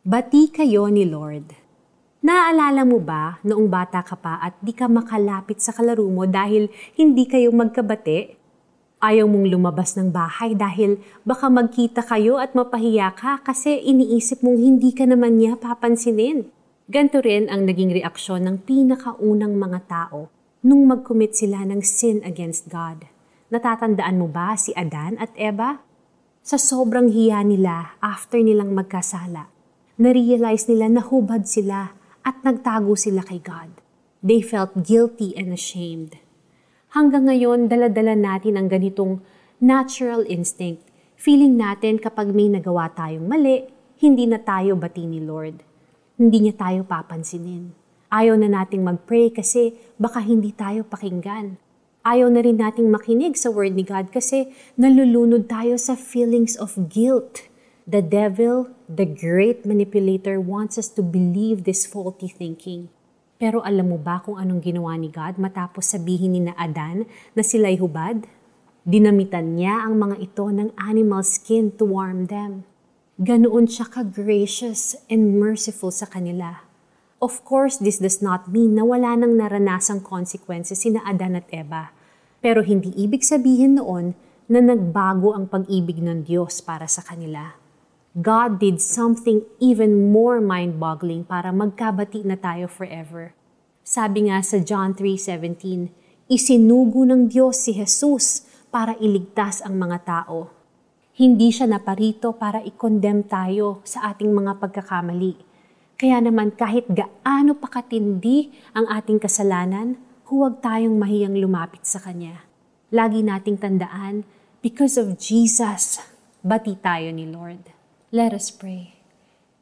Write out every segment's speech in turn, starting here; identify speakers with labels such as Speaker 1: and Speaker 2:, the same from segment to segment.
Speaker 1: Bati kayo ni Lord. Naaalala mo ba noong bata ka pa at di ka makalapit sa kalaro mo dahil hindi kayo magkabati? Ayaw mong lumabas ng bahay dahil baka magkita kayo at mapahiya ka kasi iniisip mong hindi ka naman niya papansinin. Ganto rin ang naging reaksyon ng pinakaunang mga tao nung mag-commit sila ng sin against God. Natatandaan mo ba si Adan at Eva? Sa sobrang hiya nila after nilang magkasala, na-realize nila na hubad sila at nagtago sila kay God. They felt guilty and ashamed hanggang ngayon daladala natin ang ganitong natural instinct. Feeling natin kapag may nagawa tayong mali, hindi na tayo bati ni Lord. Hindi niya tayo papansinin. Ayaw na nating mag-pray kasi baka hindi tayo pakinggan. Ayaw na rin nating makinig sa word ni God kasi nalulunod tayo sa feelings of guilt. The devil, the great manipulator, wants us to believe this faulty thinking. Pero alam mo ba kung anong ginawa ni God matapos sabihin ni na Adan na sila'y hubad? Dinamitan niya ang mga ito ng animal skin to warm them. Ganoon siya ka-gracious and merciful sa kanila. Of course, this does not mean na wala nang naranasang consequences sina Adan at Eva. Pero hindi ibig sabihin noon na nagbago ang pag-ibig ng Diyos para sa kanila. God did something even more mind-boggling para magkabati na tayo forever. Sabi nga sa John 3.17, isinugo ng Diyos si Jesus para iligtas ang mga tao. Hindi siya naparito para i-condemn tayo sa ating mga pagkakamali. Kaya naman kahit gaano pa katindi ang ating kasalanan, huwag tayong mahiyang lumapit sa Kanya. Lagi nating tandaan, because of Jesus, bati tayo ni Lord. Let us pray.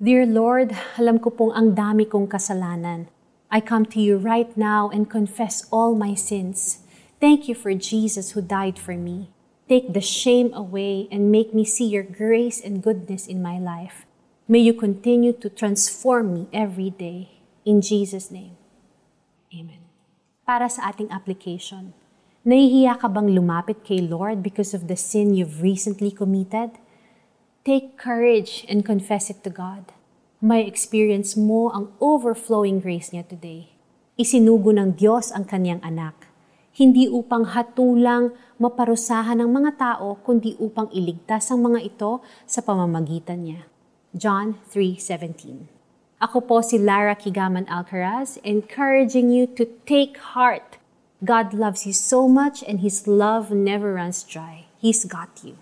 Speaker 1: Dear Lord, alam ko pong ang dami kong kasalanan. I come to you right now and confess all my sins. Thank you for Jesus who died for me. Take the shame away and make me see your grace and goodness in my life. May you continue to transform me every day. In Jesus' name. Amen. Para sa ating application, nahihiya ka bang lumapit kay Lord because of the sin you've recently committed? Take courage and confess it to God. May experience mo ang overflowing grace niya today. Isinugo ng Diyos ang kanyang anak. Hindi upang hatulang maparusahan ng mga tao, kundi upang iligtas ang mga ito sa pamamagitan niya. John 3.17 Ako po si Lara Kigaman Alcaraz, encouraging you to take heart. God loves you so much and His love never runs dry. He's got you.